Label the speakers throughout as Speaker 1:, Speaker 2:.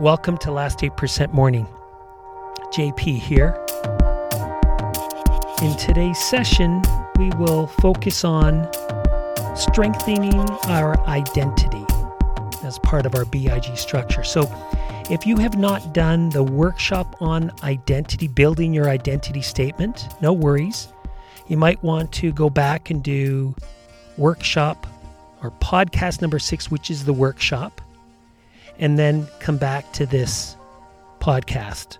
Speaker 1: Welcome to Last 8% Morning. JP here. In today's session, we will focus on strengthening our identity as part of our BIG structure. So, if you have not done the workshop on identity, building your identity statement, no worries. You might want to go back and do workshop or podcast number six, which is the workshop and then come back to this podcast.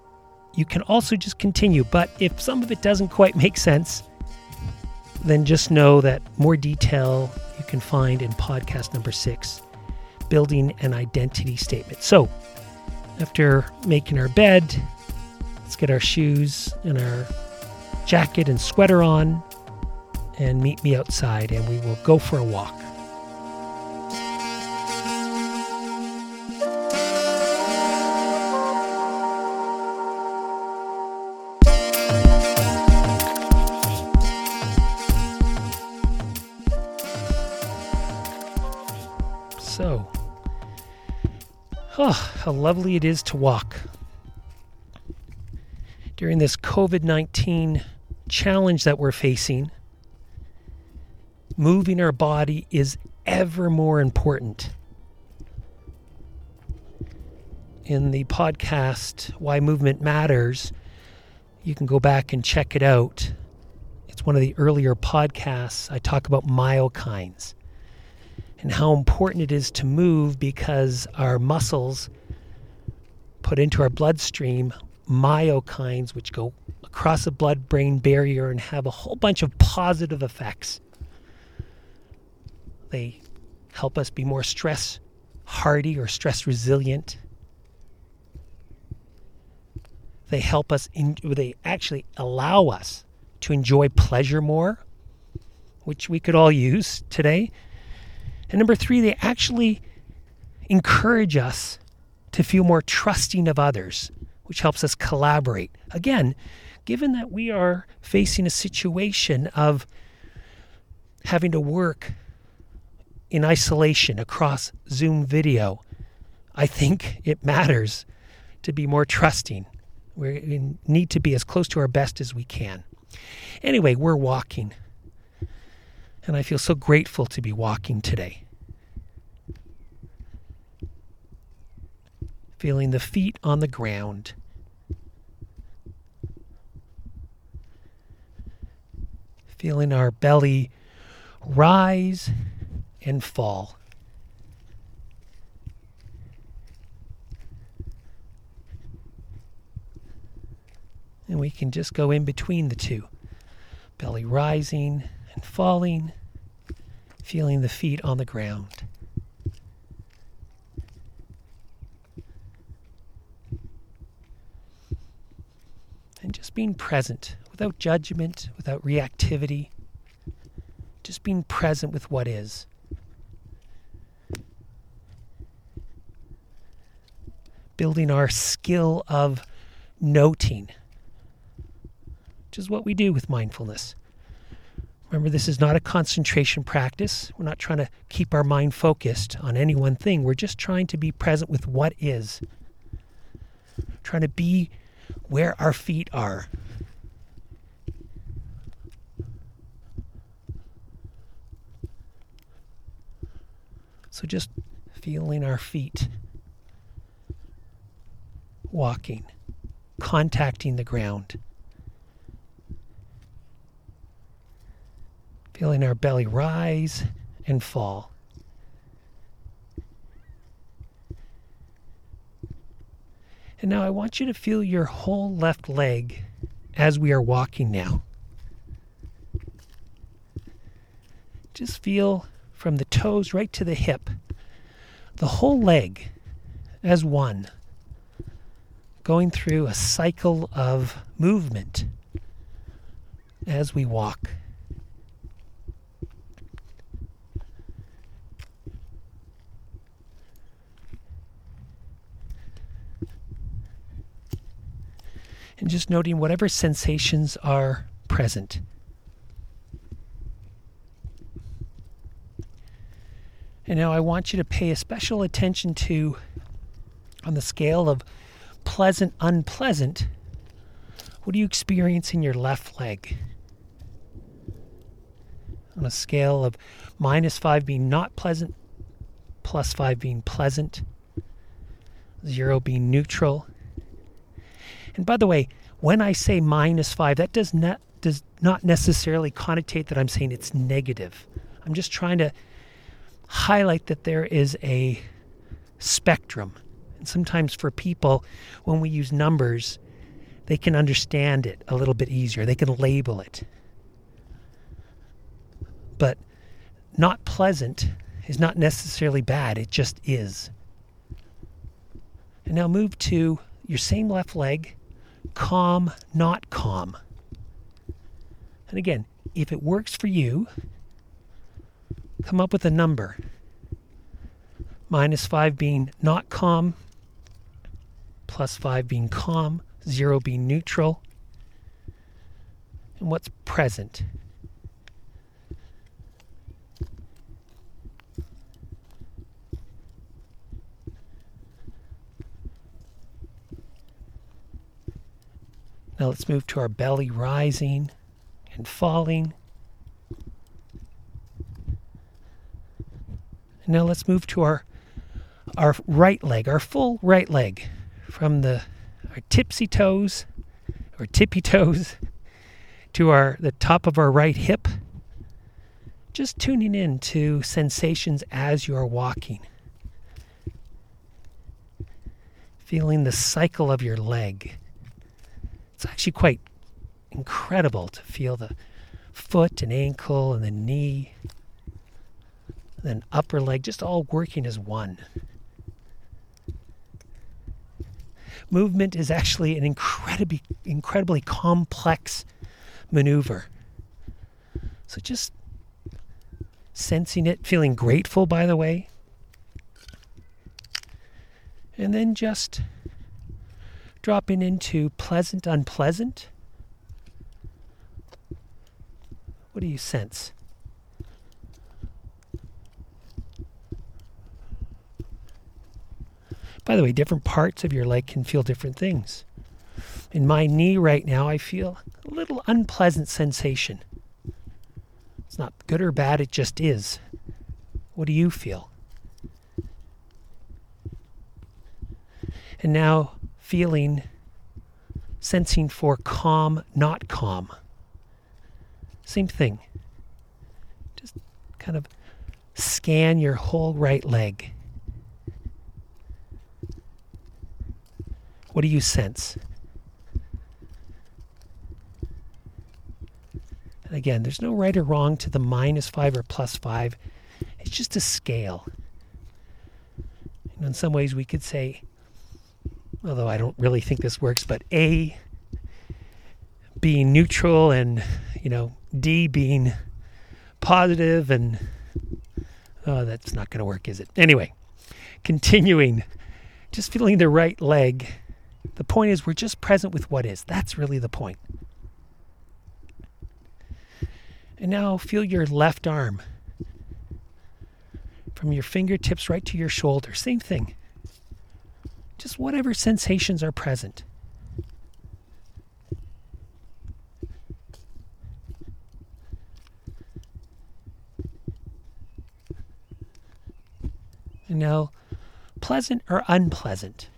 Speaker 1: You can also just continue, but if some of it doesn't quite make sense, then just know that more detail you can find in podcast number six building an identity statement. So, after making our bed, let's get our shoes and our jacket and sweater on and meet me outside, and we will go for a walk. Oh, how lovely it is to walk. During this COVID 19 challenge that we're facing, moving our body is ever more important. In the podcast, Why Movement Matters, you can go back and check it out. It's one of the earlier podcasts. I talk about myokines and how important it is to move because our muscles put into our bloodstream myokines, which go across the blood brain barrier and have a whole bunch of positive effects. They help us be more stress hardy or stress resilient. They help us, in, they actually allow us to enjoy pleasure more, which we could all use today and number three, they actually encourage us to feel more trusting of others, which helps us collaborate. Again, given that we are facing a situation of having to work in isolation across Zoom video, I think it matters to be more trusting. We need to be as close to our best as we can. Anyway, we're walking. And I feel so grateful to be walking today. Feeling the feet on the ground. Feeling our belly rise and fall. And we can just go in between the two belly rising and falling, feeling the feet on the ground. And just being present without judgment, without reactivity, just being present with what is. Building our skill of noting, which is what we do with mindfulness. Remember, this is not a concentration practice. We're not trying to keep our mind focused on any one thing. We're just trying to be present with what is. Trying to be where our feet are. So just feeling our feet walking, contacting the ground. Feeling our belly rise and fall. And now I want you to feel your whole left leg as we are walking now. Just feel from the toes right to the hip, the whole leg as one, going through a cycle of movement as we walk. And just noting whatever sensations are present. And now I want you to pay a special attention to On the scale of pleasant, unpleasant, what do you experience in your left leg? On a scale of minus five being not pleasant, plus five being pleasant, zero being neutral. And by the way, when I say minus five, that does not does not necessarily connotate that I'm saying it's negative. I'm just trying to highlight that there is a spectrum. And sometimes for people, when we use numbers, they can understand it a little bit easier. They can label it. But not pleasant is not necessarily bad, it just is. And now move to your same left leg, calm, not calm. And again, if it works for you, come up with a number. Minus 5 being not calm, plus 5 being calm, 0 being neutral. And what's present? Now let's move to our belly rising and falling. And now let's move to our our right leg, our full right leg, from the our tipsy toes or tippy toes to our the top of our right hip. Just tuning in to sensations as you are walking. Feeling the cycle of your leg. It's actually quite incredible to feel the foot and ankle and the knee, and then upper leg just all working as one. Movement is actually an incredibly, incredibly complex maneuver. So just sensing it, feeling grateful, by the way, and then just dropping into pleasant, unpleasant What do you sense? By the way, different parts of your leg can feel different things. In my knee right now, I feel a little unpleasant sensation. It's not good or bad, it just is. What do you feel? And now feeling, sensing for calm, not calm. Same thing. Just kind of scan your whole right leg. What do you sense? And again, there's no right or wrong to the minus five or plus five. It's just a scale. And in some ways, we could say, although I don't really think this works, but A being neutral and, you know, D being positive and oh, that's not going to work, is it? Anyway, continuing, just feeling the right leg. The point is, we're just present with what is. That's really the point. And now feel your left arm from your fingertips right to your shoulder. Same thing. Just whatever sensations are present. you know, pleasant or unpleasant,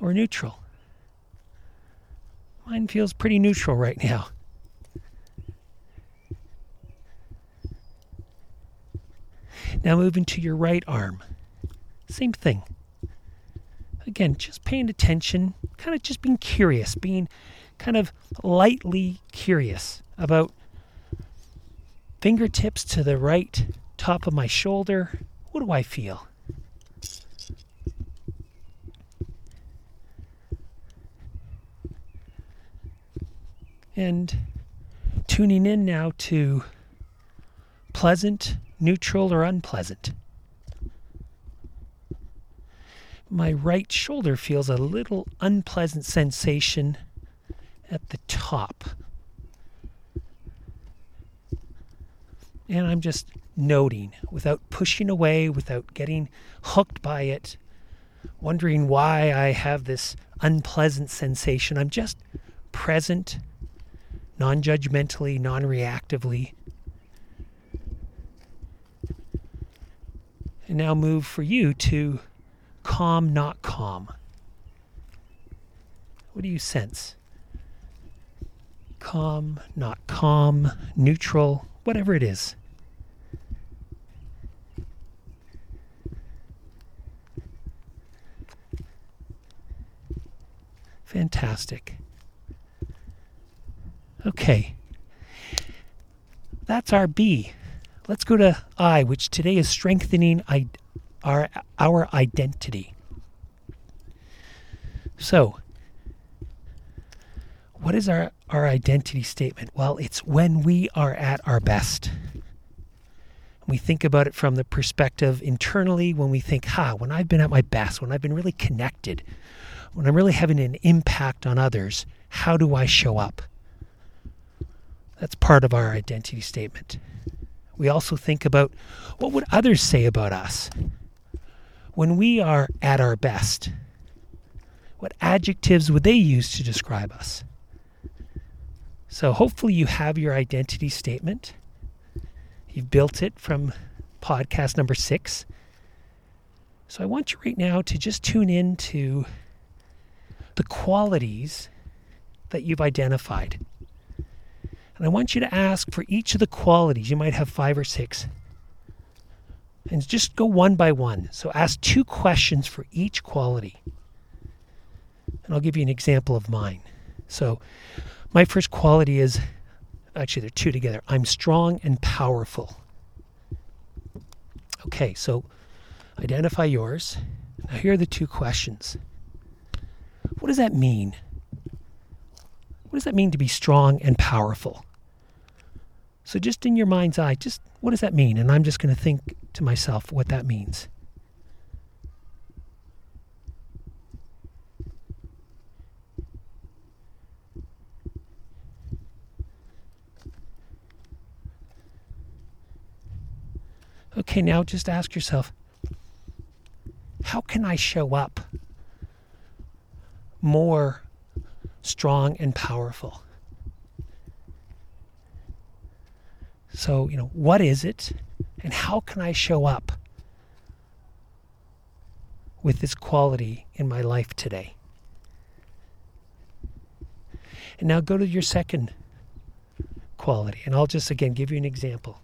Speaker 1: or neutral. Mine feels pretty neutral right now. Now moving to your right arm. Same thing. Again, just paying attention, kind of just being curious, being kind of lightly curious about fingertips to the right top of my shoulder. What do I feel? And tuning in now to pleasant, neutral, or unpleasant. My right shoulder feels a little unpleasant sensation at the top And I'm just noting without pushing away, without getting hooked by it, wondering why I have this unpleasant sensation. I'm just present, non judgmentally, non reactively. And now move for you to calm, not calm. What do you sense? Calm, not calm, neutral, whatever it is. Fantastic. Okay. That's our B. Let's go to I, which today is strengthening our, our identity. So, what is our, our identity statement? Well, it's when we are at our best. We think about it from the perspective internally when we think, ha, when I've been at my best, when I've been really connected, when I'm really having an impact on others, how do I show up? That's part of our identity statement. We also think about what would others say about us when we are at our best? What adjectives would they use to describe us? So hopefully you have your identity statement. You've built it from podcast number 6. So I want you right now to just tune in to the qualities that you've identified. And I want you to ask for each of the qualities. You might have five or six. And just go one by one. So ask two questions for each quality. And I'll give you an example of mine. So, my first quality is actually, they're two together I'm strong and powerful. Okay, so identify yours. Now, here are the two questions what does that mean? What does that mean to be strong and powerful? So, just in your mind's eye, just what does that mean? And I'm just going to think to myself what that means. Okay, now just ask yourself how can I show up more strong and powerful. So, you know, what is it and how can I show up with this quality in my life today? And now go to your second quality. And I'll just again give you an example.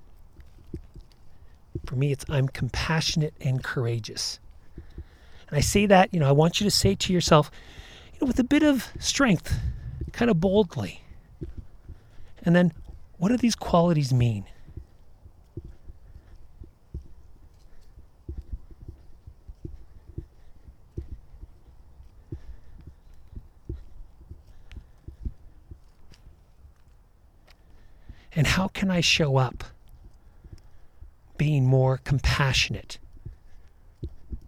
Speaker 1: For me, it's I'm compassionate and courageous. And I say that, you know, I want you to say to yourself, you know, with a bit of strength, kind of boldly. And then, what do these qualities mean? And how can I show up being more compassionate,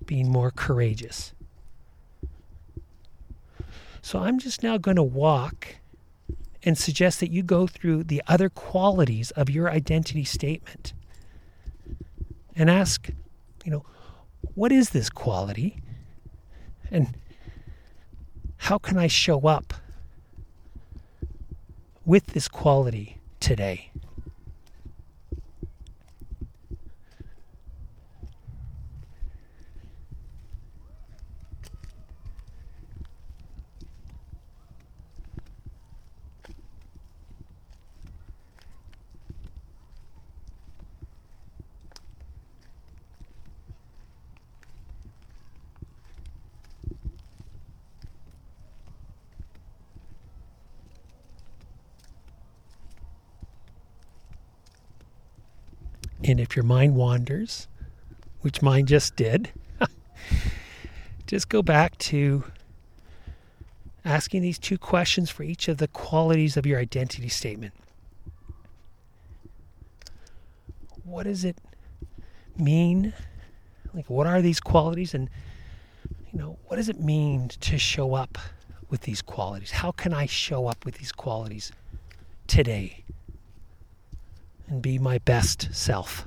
Speaker 1: being more courageous? So I'm just now going to walk and suggest that you go through the other qualities of your identity statement and ask, you know, what is this quality? And how can I show up with this quality today? And if your mind wanders, which mine just did, just go back to asking these two questions for each of the qualities of your identity statement. What does it mean? Like, what are these qualities? And, you know, what does it mean to show up with these qualities? How can I show up with these qualities today? And be my best self.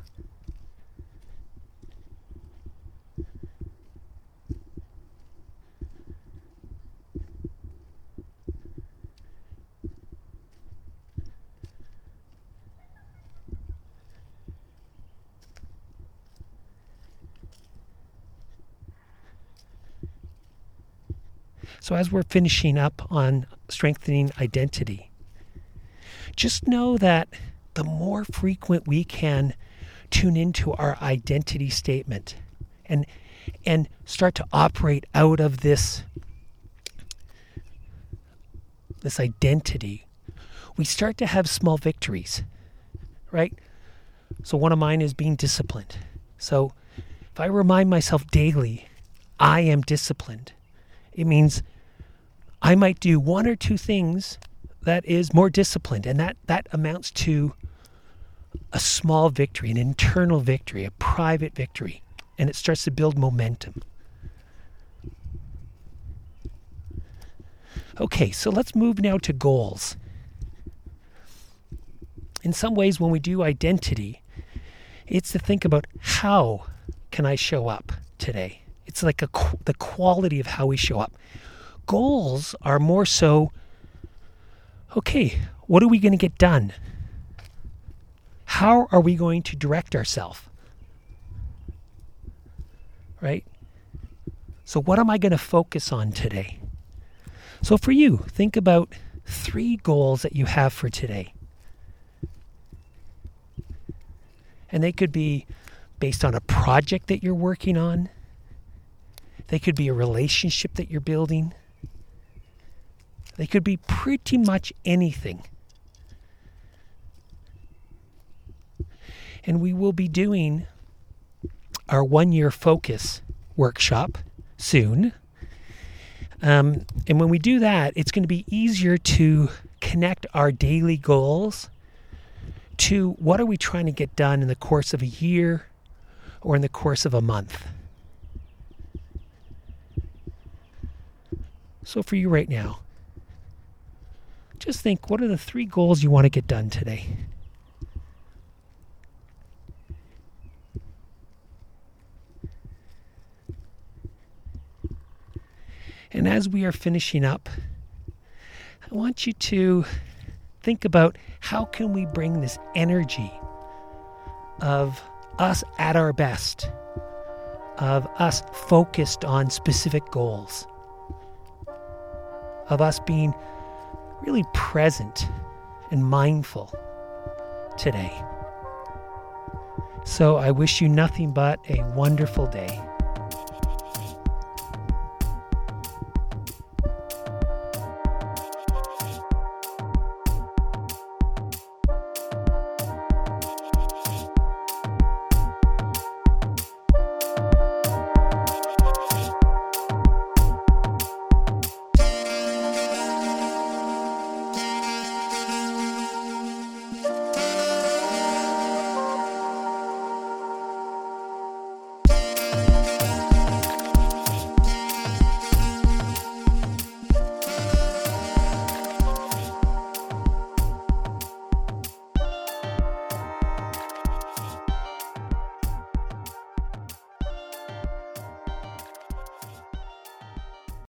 Speaker 1: So, as we're finishing up on strengthening identity, just know that the more frequent we can tune into our identity statement and and start to operate out of this this identity we start to have small victories right? So one of mine is being disciplined. So if i remind myself daily i am disciplined it means I might do one or two things that is more disciplined, and that, that amounts to a small victory, an internal victory, a private victory, and it starts to build momentum. Okay, so let's move now to goals. In some ways, when we do identity, it's to think about how can I show up today? It's like a, the quality of how we show up. Goals are more so okay, what are we going to get done? How are we going to direct ourselves? Right? So, what am I going to focus on today? So, for you, think about three goals that you have for today. And they could be based on a project that you're working on, they could be a relationship that you're building. They could be pretty much anything. And we will be doing our one year focus workshop soon. Um, and when we do that, it's going to be easier to connect our daily goals to what are we trying to get done in the course of a year or in the course of a month. So, for you right now, just think what are the three goals you want to get done today? And as we are finishing up, I want you to think about how can we bring this energy of us at our best, of us focused on specific goals of us being really present and mindful today. So I wish you nothing but a wonderful day.